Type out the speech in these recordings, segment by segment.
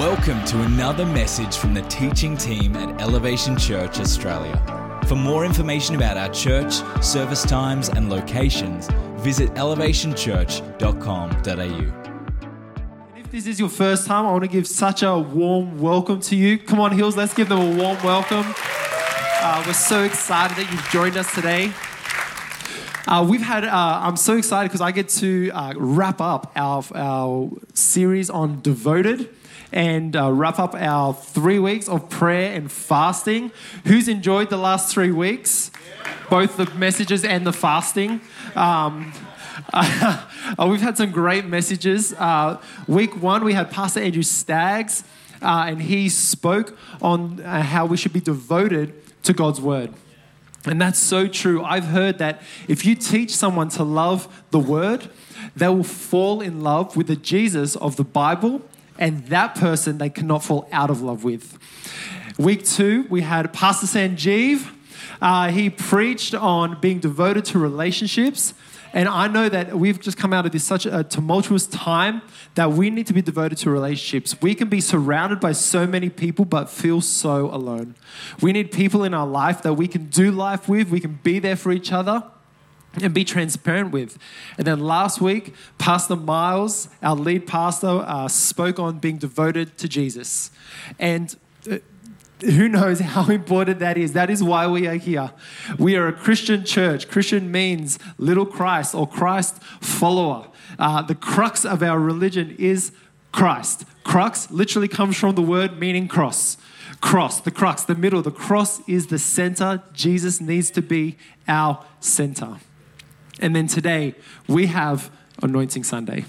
Welcome to another message from the teaching team at Elevation Church Australia. For more information about our church, service times, and locations, visit elevationchurch.com.au. If this is your first time, I want to give such a warm welcome to you. Come on, Hills, let's give them a warm welcome. Uh, we're so excited that you've joined us today. Uh, we've had, uh, I'm so excited because I get to uh, wrap up our, our series on Devoted and uh, wrap up our three weeks of prayer and fasting. Who's enjoyed the last three weeks? Both the messages and the fasting. Um, uh, we've had some great messages. Uh, week one, we had Pastor Andrew Staggs, uh, and he spoke on uh, how we should be devoted to God's word. And that's so true. I've heard that if you teach someone to love the word, they will fall in love with the Jesus of the Bible and that person they cannot fall out of love with. Week two, we had Pastor Sanjeev. Uh, he preached on being devoted to relationships. And I know that we've just come out of this such a tumultuous time that we need to be devoted to relationships. We can be surrounded by so many people, but feel so alone. We need people in our life that we can do life with, we can be there for each other and be transparent with. And then last week, Pastor Miles, our lead pastor, uh, spoke on being devoted to Jesus. And uh, who knows how important that is? That is why we are here. We are a Christian church. Christian means little Christ or Christ follower. Uh, the crux of our religion is Christ. Crux literally comes from the word meaning cross. Cross, the crux, the middle. The cross is the center. Jesus needs to be our center. And then today, we have Anointing Sunday.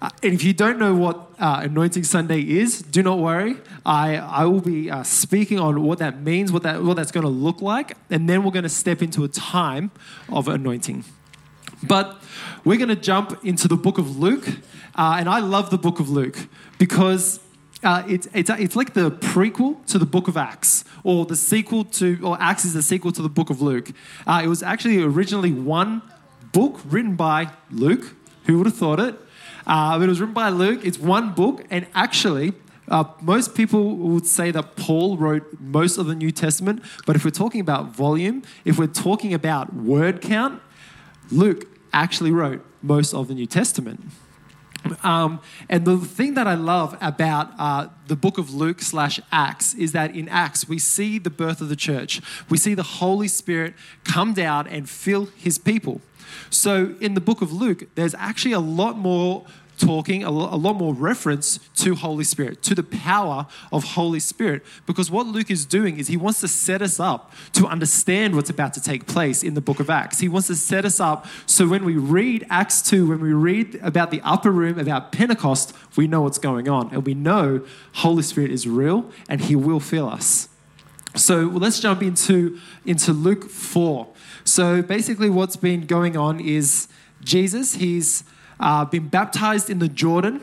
Uh, and if you don't know what uh, Anointing Sunday is, do not worry. I, I will be uh, speaking on what that means, what, that, what that's going to look like, and then we're going to step into a time of anointing. But we're going to jump into the book of Luke. Uh, and I love the book of Luke because uh, it's, it's, it's like the prequel to the book of Acts, or the sequel to, or Acts is the sequel to the book of Luke. Uh, it was actually originally one book written by Luke. Who would have thought it? Uh, it was written by Luke. It's one book, and actually, uh, most people would say that Paul wrote most of the New Testament, but if we're talking about volume, if we're talking about word count, Luke actually wrote most of the New Testament. Um, and the thing that I love about uh, the book of Luke slash Acts is that in Acts we see the birth of the church. We see the Holy Spirit come down and fill his people. So in the book of Luke, there's actually a lot more talking, a lot more reference to Holy Spirit, to the power of Holy Spirit. Because what Luke is doing is he wants to set us up to understand what's about to take place in the book of Acts. He wants to set us up so when we read Acts 2, when we read about the upper room, about Pentecost, we know what's going on. And we know Holy Spirit is real and he will fill us. So let's jump into, into Luke 4. So basically, what's been going on is Jesus, he's uh, been baptized in the Jordan.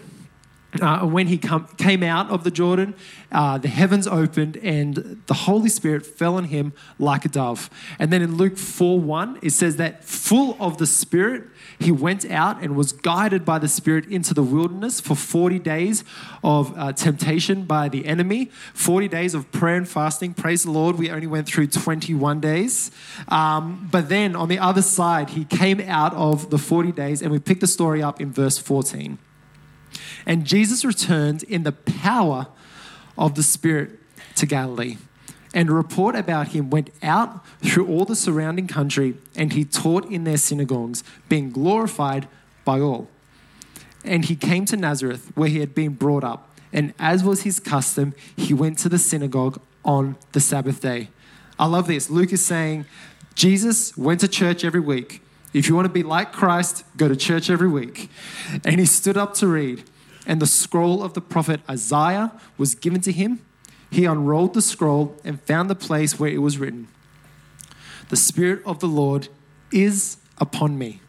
Uh, when he come, came out of the Jordan, uh, the heavens opened and the Holy Spirit fell on him like a dove. And then in Luke 4 1, it says that full of the Spirit, he went out and was guided by the Spirit into the wilderness for 40 days of uh, temptation by the enemy, 40 days of prayer and fasting. Praise the Lord, we only went through 21 days. Um, but then on the other side, he came out of the 40 days, and we pick the story up in verse 14. And Jesus returned in the power of the Spirit to Galilee. And a report about him went out through all the surrounding country, and he taught in their synagogues, being glorified by all. And he came to Nazareth, where he had been brought up. And as was his custom, he went to the synagogue on the Sabbath day. I love this. Luke is saying, Jesus went to church every week. If you want to be like Christ, go to church every week. And he stood up to read and the scroll of the prophet Isaiah was given to him. He unrolled the scroll and found the place where it was written The Spirit of the Lord is upon me,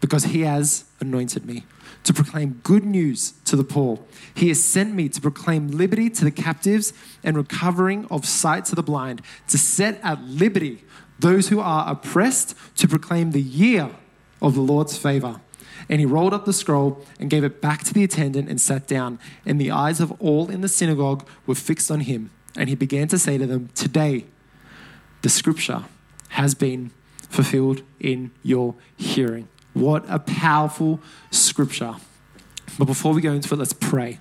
because he has anointed me to proclaim good news to the poor. He has sent me to proclaim liberty to the captives and recovering of sight to the blind, to set at liberty those who are oppressed, to proclaim the year of the Lord's favor. And he rolled up the scroll and gave it back to the attendant and sat down. And the eyes of all in the synagogue were fixed on him. And he began to say to them, Today, the scripture has been fulfilled in your hearing. What a powerful scripture. But before we go into it, let's pray.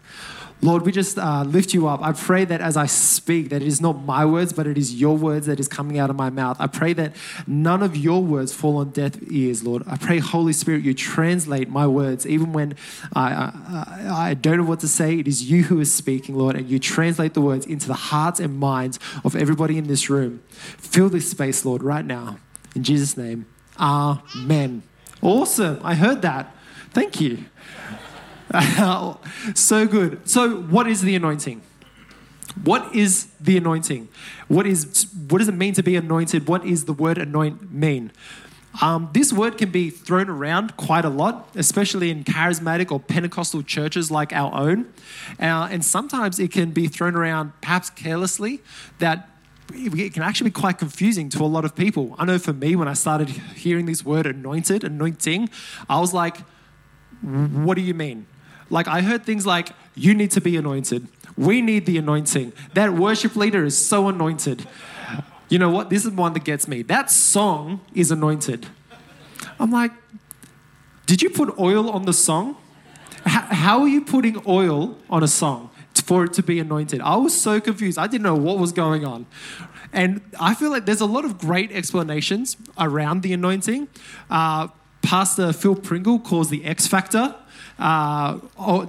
Lord, we just uh, lift you up. I pray that as I speak, that it is not my words, but it is your words that is coming out of my mouth. I pray that none of your words fall on deaf ears, Lord. I pray, Holy Spirit, you translate my words, even when I, I, I don't know what to say. It is you who is speaking, Lord, and you translate the words into the hearts and minds of everybody in this room. Fill this space, Lord, right now. In Jesus' name, Amen. Awesome. I heard that. Thank you. so good. So, what is the anointing? What is the anointing? What is what does it mean to be anointed? What is the word anoint mean? Um, this word can be thrown around quite a lot, especially in charismatic or Pentecostal churches like our own. Uh, and sometimes it can be thrown around perhaps carelessly, that it can actually be quite confusing to a lot of people. I know for me, when I started hearing this word anointed, anointing, I was like, what do you mean? Like, I heard things like, you need to be anointed. We need the anointing. That worship leader is so anointed. You know what? This is one that gets me. That song is anointed. I'm like, did you put oil on the song? How are you putting oil on a song for it to be anointed? I was so confused. I didn't know what was going on. And I feel like there's a lot of great explanations around the anointing. Uh, Pastor Phil Pringle calls the X Factor. Uh,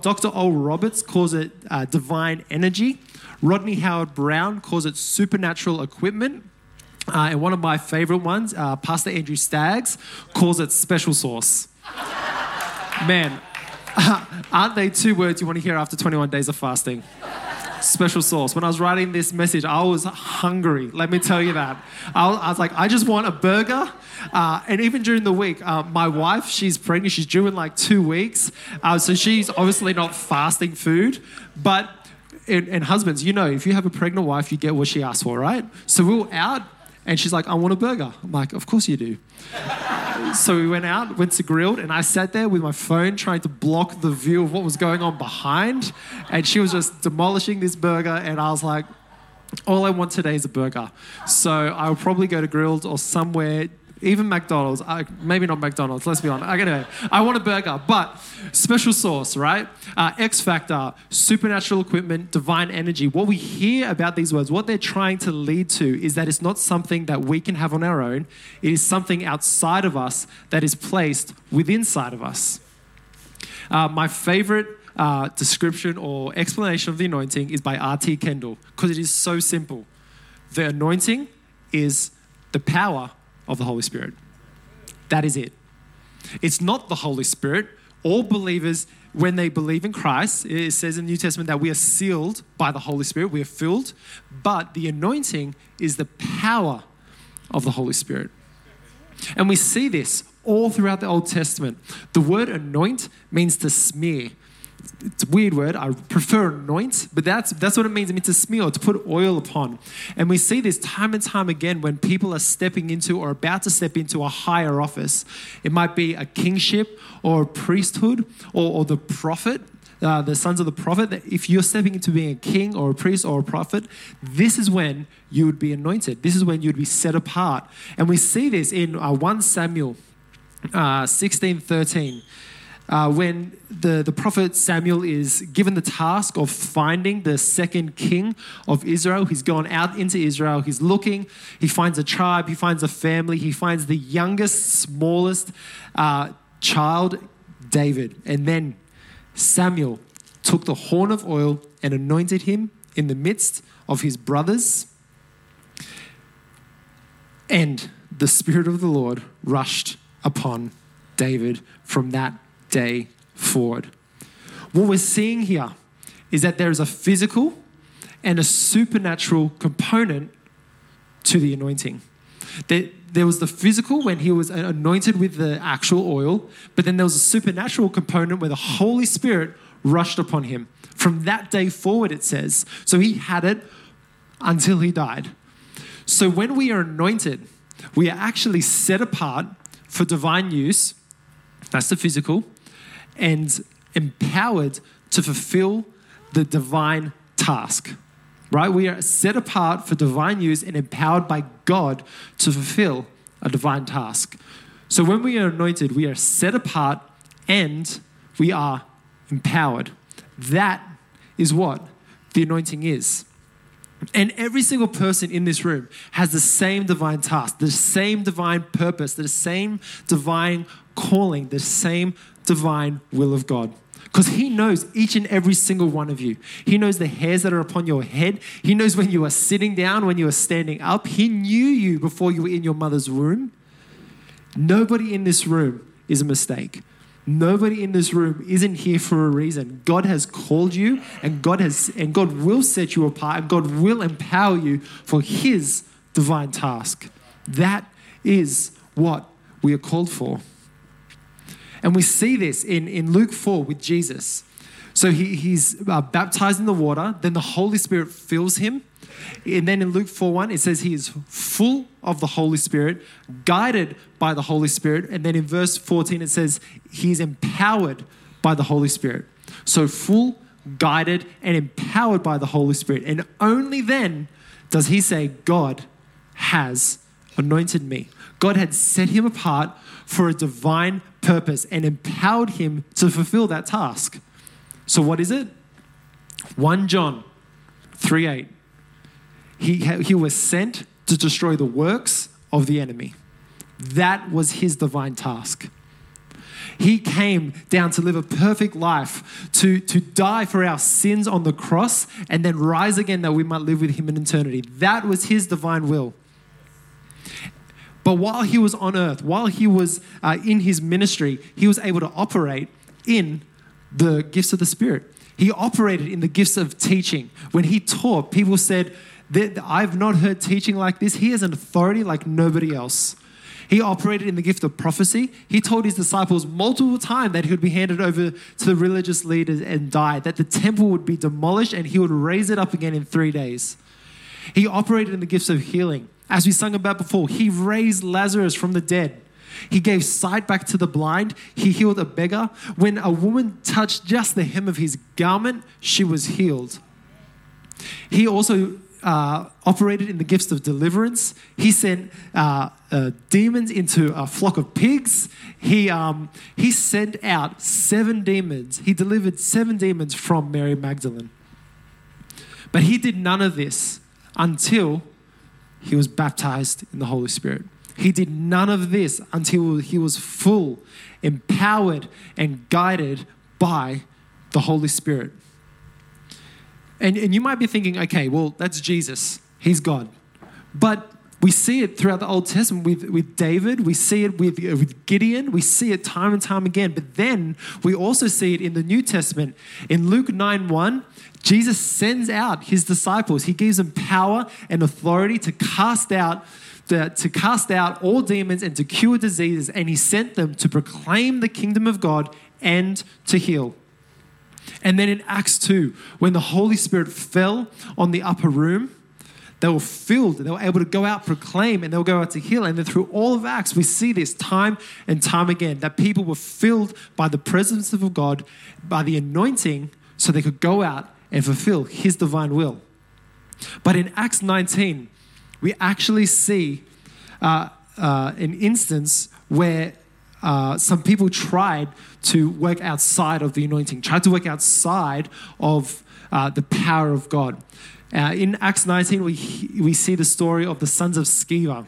Dr. Oral Roberts calls it uh, divine energy. Rodney Howard Browne calls it supernatural equipment. Uh, and one of my favorite ones, uh, Pastor Andrew Staggs, calls it special sauce. Man, aren't they two words you want to hear after 21 days of fasting? Special sauce. When I was writing this message, I was hungry. Let me tell you that. I was, I was like, I just want a burger. Uh, and even during the week, uh, my wife, she's pregnant. She's due in like two weeks. Uh, so she's obviously not fasting food. But, and, and husbands, you know, if you have a pregnant wife, you get what she asks for, right? So we were out and she's like, I want a burger. I'm like, of course you do. so we went out, went to Grill'd, and I sat there with my phone trying to block the view of what was going on behind. And she was just demolishing this burger, and I was like, all I want today is a burger. So I'll probably go to Grill'd or somewhere even McDonald's, I, maybe not McDonald's, let's be honest. I, gotta, I want a burger, but special sauce, right? Uh, X Factor, supernatural equipment, divine energy. What we hear about these words, what they're trying to lead to is that it's not something that we can have on our own, it is something outside of us that is placed within inside of us. Uh, my favorite uh, description or explanation of the anointing is by R.T. Kendall because it is so simple. The anointing is the power of the Holy Spirit. That is it. It's not the Holy Spirit. All believers, when they believe in Christ, it says in the New Testament that we are sealed by the Holy Spirit, we are filled, but the anointing is the power of the Holy Spirit. And we see this all throughout the Old Testament. The word anoint means to smear it's a weird word. I prefer anoint, but that's that's what it means. It means to smear, to put oil upon. And we see this time and time again when people are stepping into or about to step into a higher office. It might be a kingship or a priesthood or, or the prophet. Uh, the sons of the prophet, if you're stepping into being a king or a priest or a prophet, this is when you would be anointed. This is when you would be set apart. And we see this in uh, 1 Samuel uh, 16 13 uh, when the, the prophet Samuel is given the task of finding the second king of Israel. He's gone out into Israel, he's looking, he finds a tribe, he finds a family, he finds the youngest, smallest uh, child, David. And then Samuel took the horn of oil and anointed him in the midst of his brothers. And the Spirit of the Lord rushed upon David from that day forward. What we're seeing here is that there is a physical and a supernatural component to the anointing. There, there was the physical when he was anointed with the actual oil, but then there was a supernatural component where the Holy Spirit rushed upon him. From that day forward, it says. So he had it until he died. So when we are anointed, we are actually set apart for divine use. That's the physical. And empowered to fulfill the divine task. Right? We are set apart for divine use and empowered by God to fulfill a divine task. So when we are anointed, we are set apart and we are empowered. That is what the anointing is. And every single person in this room has the same divine task, the same divine purpose, the same divine calling, the same divine will of God. Because He knows each and every single one of you. He knows the hairs that are upon your head. He knows when you are sitting down, when you are standing up. He knew you before you were in your mother's womb. Nobody in this room is a mistake. Nobody in this room isn't here for a reason. God has called you and God has and God will set you apart and God will empower you for his divine task. That is what we are called for. And we see this in, in Luke 4 with Jesus. So he, he's uh, baptized in the water, then the Holy Spirit fills him. And then in Luke 4 1, it says he is full of the Holy Spirit, guided by the Holy Spirit. And then in verse 14, it says he's empowered by the Holy Spirit. So full, guided, and empowered by the Holy Spirit. And only then does he say, God has anointed me. God had set him apart for a divine purpose and empowered him to fulfill that task. So, what is it? 1 John 3 8. He, he was sent to destroy the works of the enemy. That was his divine task. He came down to live a perfect life, to, to die for our sins on the cross, and then rise again that we might live with him in eternity. That was his divine will. But while he was on earth, while he was uh, in his ministry, he was able to operate in the gifts of the Spirit. He operated in the gifts of teaching. When he taught, people said, I've not heard teaching like this. He has an authority like nobody else. He operated in the gift of prophecy. He told his disciples multiple times that he would be handed over to the religious leaders and die, that the temple would be demolished and he would raise it up again in three days. He operated in the gifts of healing. As we sung about before, he raised Lazarus from the dead. He gave sight back to the blind. He healed a beggar. When a woman touched just the hem of his garment, she was healed. He also uh, operated in the gifts of deliverance. He sent uh, uh, demons into a flock of pigs. He, um, he sent out seven demons. He delivered seven demons from Mary Magdalene. But he did none of this until he was baptized in the Holy Spirit. He did none of this until he was full, empowered, and guided by the Holy Spirit. And, and you might be thinking, okay, well, that's Jesus. He's God. But we see it throughout the Old Testament with, with David. We see it with, uh, with Gideon. We see it time and time again. But then we also see it in the New Testament. In Luke 9 1, Jesus sends out his disciples. He gives them power and authority to cast out to, to cast out all demons and to cure diseases. And he sent them to proclaim the kingdom of God and to heal. And then in Acts 2, when the Holy Spirit fell on the upper room, they were filled. They were able to go out, proclaim, and they will go out to heal. And then through all of Acts, we see this time and time again that people were filled by the presence of God, by the anointing, so they could go out and fulfill His divine will. But in Acts 19, we actually see uh, uh, an instance where uh, some people tried to work outside of the anointing, tried to work outside of uh, the power of God. Uh, in Acts 19, we, we see the story of the sons of Sceva,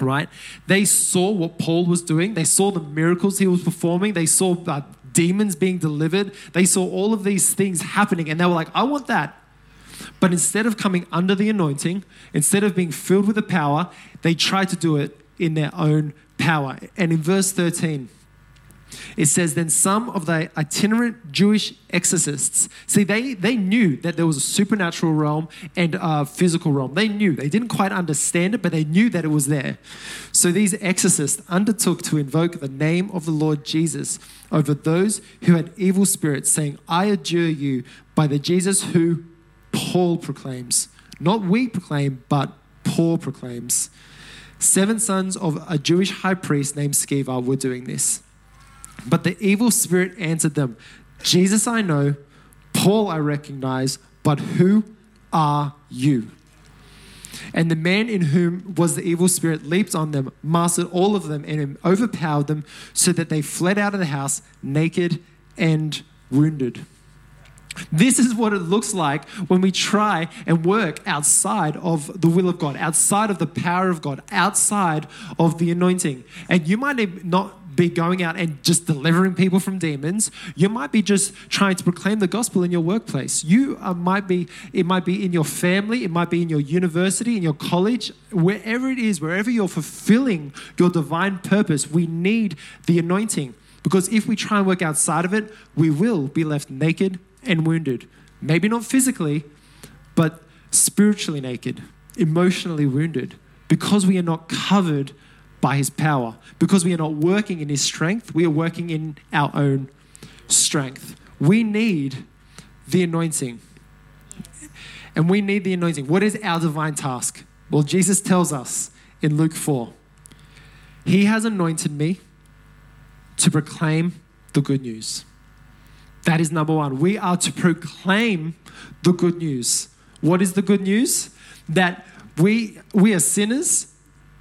right? They saw what Paul was doing, they saw the miracles he was performing, they saw uh, demons being delivered, they saw all of these things happening, and they were like, I want that. But instead of coming under the anointing, instead of being filled with the power, they tried to do it in their own power. And in verse 13, it says, Then some of the itinerant Jewish exorcists, see, they, they knew that there was a supernatural realm and a physical realm. They knew. They didn't quite understand it, but they knew that it was there. So these exorcists undertook to invoke the name of the Lord Jesus over those who had evil spirits, saying, I adjure you by the Jesus who Paul proclaims. Not we proclaim, but Paul proclaims. Seven sons of a Jewish high priest named Sceva were doing this. But the evil spirit answered them, Jesus I know, Paul I recognize, but who are you? And the man in whom was the evil spirit leaped on them, mastered all of them, and overpowered them, so that they fled out of the house naked and wounded. This is what it looks like when we try and work outside of the will of God, outside of the power of God, outside of the anointing. And you might not be going out and just delivering people from demons. You might be just trying to proclaim the gospel in your workplace. You uh, might be, it might be in your family, it might be in your university, in your college, wherever it is, wherever you're fulfilling your divine purpose, we need the anointing. Because if we try and work outside of it, we will be left naked and wounded. Maybe not physically, but spiritually naked, emotionally wounded, because we are not covered by his power. Because we are not working in his strength, we are working in our own strength. We need the anointing. And we need the anointing. What is our divine task? Well, Jesus tells us in Luke 4 He has anointed me to proclaim the good news. That is number one. We are to proclaim the good news. What is the good news? That we, we are sinners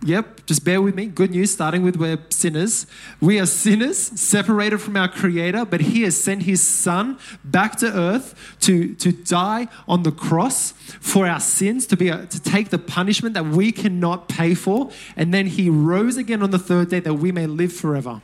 Yep, just bear with me. Good news, starting with we're sinners. We are sinners, separated from our Creator, but He has sent His Son back to earth to, to die on the cross for our sins, to, be a, to take the punishment that we cannot pay for. And then He rose again on the third day that we may live forever.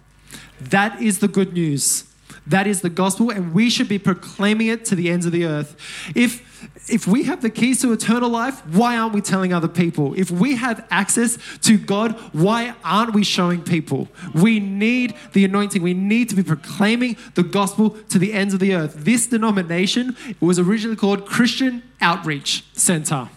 That is the good news. That is the gospel, and we should be proclaiming it to the ends of the earth. If if we have the keys to eternal life, why aren't we telling other people? If we have access to God, why aren't we showing people? We need the anointing. We need to be proclaiming the gospel to the ends of the earth. This denomination was originally called Christian Outreach Center.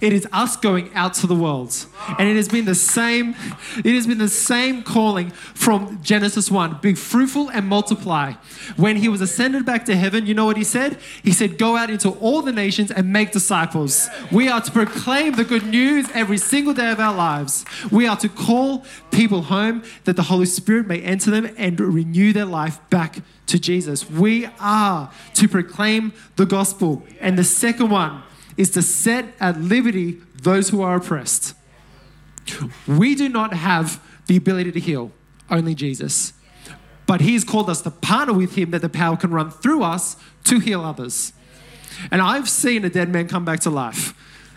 It is us going out to the world. And it has been the same, it has been the same calling from Genesis 1. Be fruitful and multiply. When he was ascended back to heaven, you know what he said? He said, Go out into all the nations and make disciples. We are to proclaim the good news every single day of our lives. We are to call people home that the Holy Spirit may enter them and renew their life back to Jesus. We are to proclaim the gospel. And the second one, is to set at liberty those who are oppressed. We do not have the ability to heal, only Jesus. But He has called us to partner with Him that the power can run through us to heal others. And I've seen a dead man come back to life.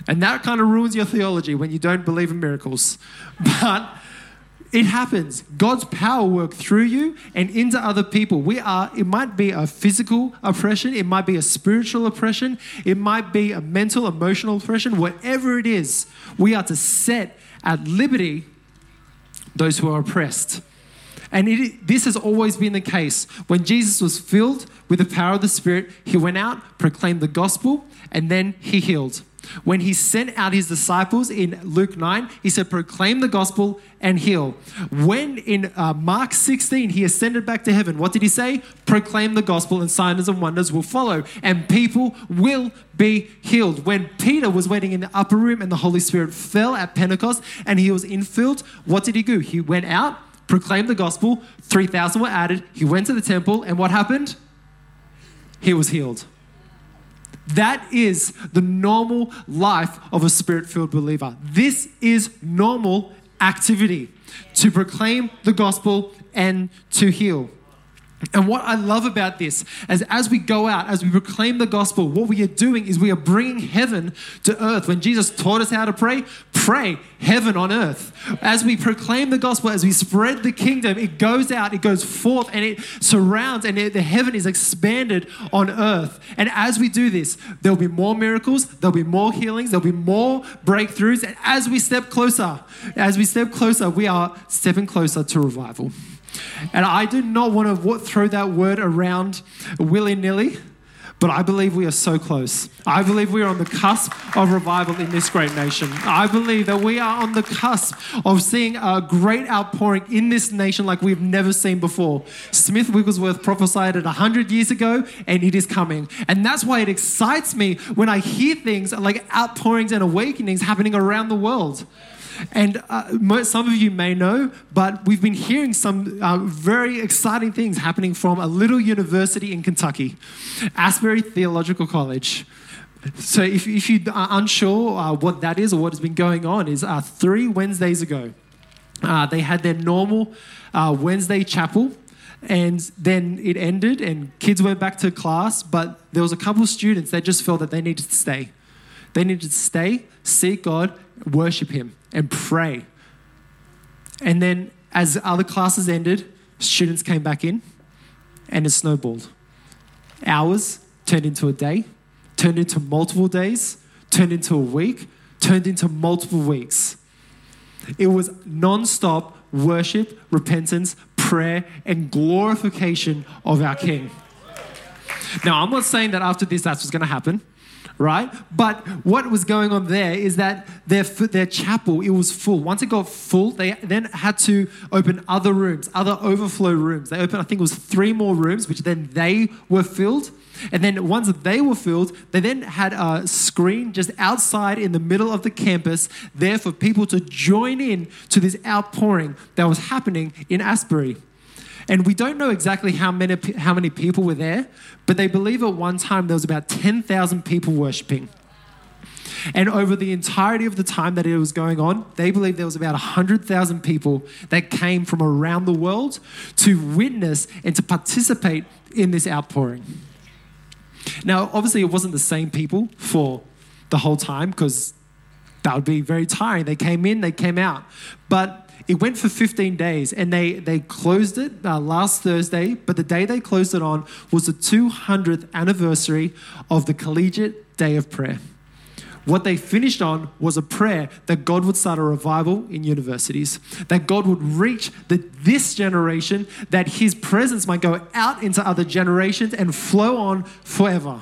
And that kind of ruins your theology when you don't believe in miracles. But it happens. God's power work through you and into other people. We are, it might be a physical oppression, it might be a spiritual oppression, it might be a mental, emotional oppression, whatever it is, we are to set at liberty those who are oppressed. And it, this has always been the case. When Jesus was filled with the power of the Spirit, he went out, proclaimed the gospel, and then he healed. When he sent out his disciples in Luke 9, he said, Proclaim the gospel and heal. When in uh, Mark 16 he ascended back to heaven, what did he say? Proclaim the gospel and signs and wonders will follow, and people will be healed. When Peter was waiting in the upper room and the Holy Spirit fell at Pentecost and he was infilled, what did he do? He went out, proclaimed the gospel, 3,000 were added, he went to the temple, and what happened? He was healed. That is the normal life of a spirit filled believer. This is normal activity to proclaim the gospel and to heal. And what I love about this is as we go out, as we proclaim the gospel, what we are doing is we are bringing heaven to earth. When Jesus taught us how to pray, pray heaven on earth. As we proclaim the gospel, as we spread the kingdom, it goes out, it goes forth, and it surrounds, and it, the heaven is expanded on earth. And as we do this, there'll be more miracles, there'll be more healings, there'll be more breakthroughs. And as we step closer, as we step closer, we are stepping closer to revival. And I do not want to throw that word around willy nilly, but I believe we are so close. I believe we are on the cusp of revival in this great nation. I believe that we are on the cusp of seeing a great outpouring in this nation like we've never seen before. Smith Wigglesworth prophesied it 100 years ago, and it is coming. And that's why it excites me when I hear things like outpourings and awakenings happening around the world. And uh, some of you may know, but we've been hearing some uh, very exciting things happening from a little university in Kentucky, Asbury Theological College. So, if, if you are unsure uh, what that is or what has been going on, is uh, three Wednesdays ago, uh, they had their normal uh, Wednesday chapel, and then it ended, and kids went back to class. But there was a couple of students that just felt that they needed to stay. They needed to stay, seek God, worship Him, and pray. And then, as other classes ended, students came back in, and it snowballed. Hours turned into a day, turned into multiple days, turned into a week, turned into multiple weeks. It was non stop worship, repentance, prayer, and glorification of our King. Now, I'm not saying that after this that's what's going to happen, right? But what was going on there is that their, their chapel, it was full. Once it got full, they then had to open other rooms, other overflow rooms. They opened, I think it was three more rooms, which then they were filled. And then once they were filled, they then had a screen just outside in the middle of the campus there for people to join in to this outpouring that was happening in Asbury. And we don't know exactly how many, how many people were there, but they believe at one time there was about 10,000 people worshiping. And over the entirety of the time that it was going on, they believe there was about 100,000 people that came from around the world to witness and to participate in this outpouring. Now, obviously, it wasn't the same people for the whole time because that would be very tiring. They came in, they came out. But it went for 15 days and they, they closed it uh, last Thursday. But the day they closed it on was the 200th anniversary of the Collegiate Day of Prayer. What they finished on was a prayer that God would start a revival in universities, that God would reach the, this generation, that His presence might go out into other generations and flow on forever.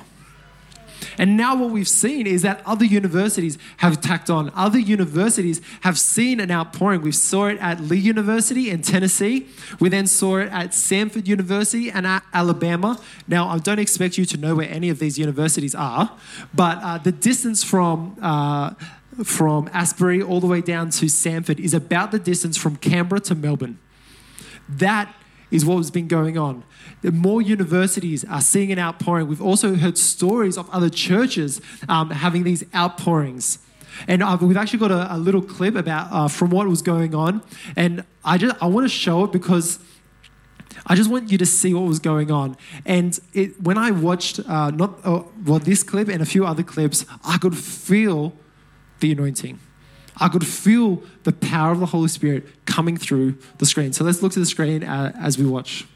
And now what we've seen is that other universities have tacked on. Other universities have seen an outpouring. We saw it at Lee University in Tennessee. We then saw it at Samford University and at Alabama. Now, I don't expect you to know where any of these universities are, but uh, the distance from uh, from Asbury all the way down to Samford is about the distance from Canberra to Melbourne. That is what has been going on. The more universities are seeing an outpouring. We've also heard stories of other churches um, having these outpourings. And we've actually got a, a little clip about uh, from what was going on, and I just I want to show it because I just want you to see what was going on. And it, when I watched uh, not uh, well this clip and a few other clips, I could feel the anointing. I could feel the power of the Holy Spirit coming through the screen. So let's look to the screen uh, as we watch.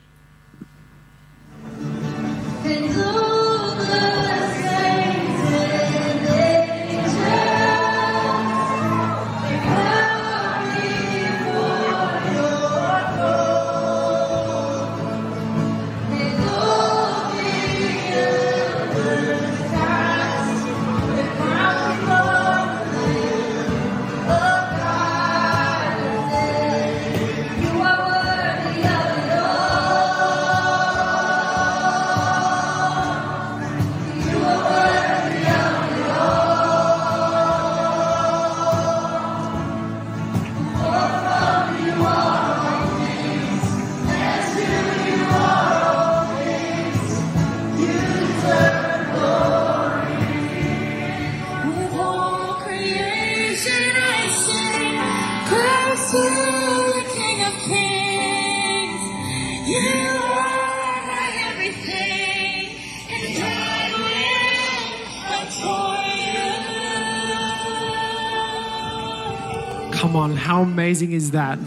Come on, how amazing is that?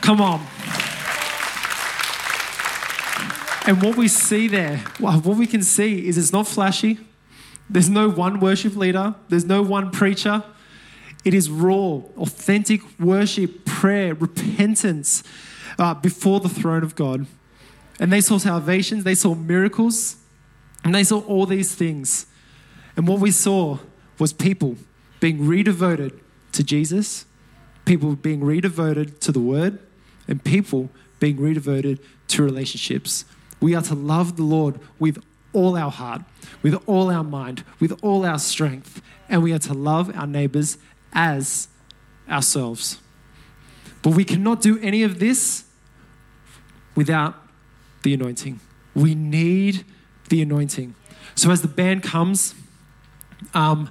Come on. And what we see there, what we can see is it's not flashy. There's no one worship leader, there's no one preacher. It is raw, authentic worship, prayer, repentance uh, before the throne of God. And they saw salvations, they saw miracles, and they saw all these things. And what we saw was people being redevoted to Jesus, people being redevoted to the word, and people being redevoted to relationships. We are to love the Lord with all our heart, with all our mind, with all our strength, and we are to love our neighbors as ourselves. But we cannot do any of this without the anointing. We need the anointing. So as the band comes, um,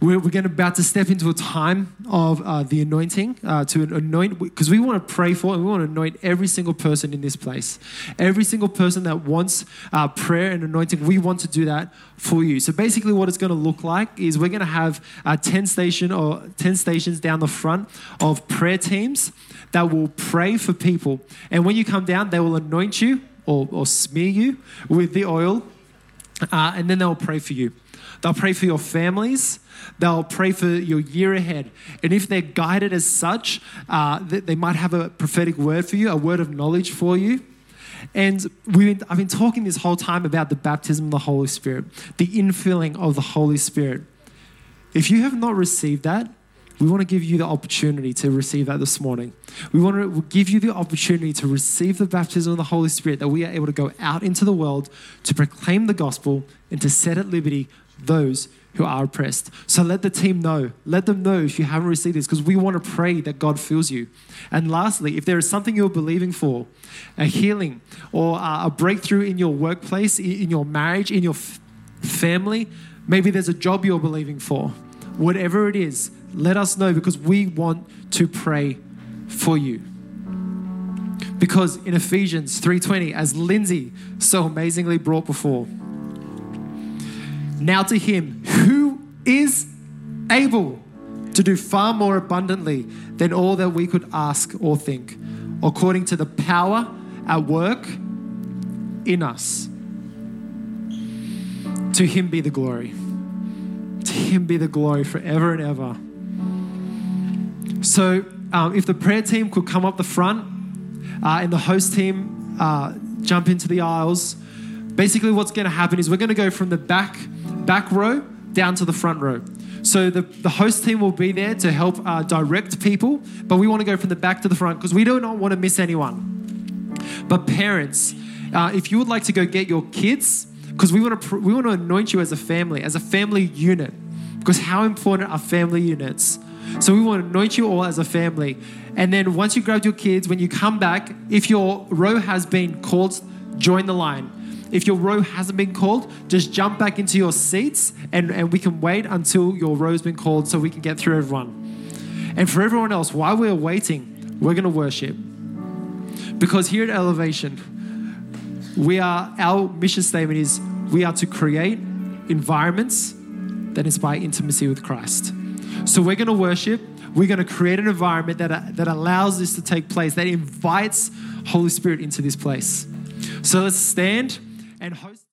we're, we're going about to step into a time of uh, the anointing uh, to anoint because we want to pray for and we want to anoint every single person in this place. Every single person that wants uh, prayer and anointing we want to do that for you. So basically what it's going to look like is we're going to have uh, 10 station or 10 stations down the front of prayer teams that will pray for people. And when you come down they will anoint you or, or smear you with the oil uh, and then they'll pray for you they'll pray for your families They'll pray for your year ahead. And if they're guided as such, uh, they might have a prophetic word for you, a word of knowledge for you. And been, I've been talking this whole time about the baptism of the Holy Spirit, the infilling of the Holy Spirit. If you have not received that, we want to give you the opportunity to receive that this morning. We want to give you the opportunity to receive the baptism of the Holy Spirit, that we are able to go out into the world to proclaim the gospel and to set at liberty those who are oppressed. So let the team know. Let them know if you haven't received this because we want to pray that God fills you. And lastly, if there is something you're believing for, a healing or a breakthrough in your workplace, in your marriage, in your family, maybe there's a job you're believing for, whatever it is, let us know because we want to pray for you. Because in Ephesians 3:20 as Lindsay so amazingly brought before now to him who is able to do far more abundantly than all that we could ask or think, according to the power at work in us. To him be the glory. To him be the glory forever and ever. So, um, if the prayer team could come up the front uh, and the host team uh, jump into the aisles, basically what's going to happen is we're going to go from the back back row down to the front row. So the, the host team will be there to help uh, direct people, but we want to go from the back to the front because we do not want to miss anyone. But parents, uh, if you would like to go get your kids, because we want to we want to anoint you as a family, as a family unit, because how important are family units? So we want to anoint you all as a family, and then once you grab your kids, when you come back, if your row has been called, join the line. If your row hasn't been called, just jump back into your seats and, and we can wait until your row's been called so we can get through everyone. And for everyone else, while we're waiting, we're going to worship. Because here at Elevation, we are, our mission statement is we are to create environments that inspire intimacy with Christ. So we're going to worship. We're going to create an environment that, that allows this to take place, that invites Holy Spirit into this place. So let's stand and host.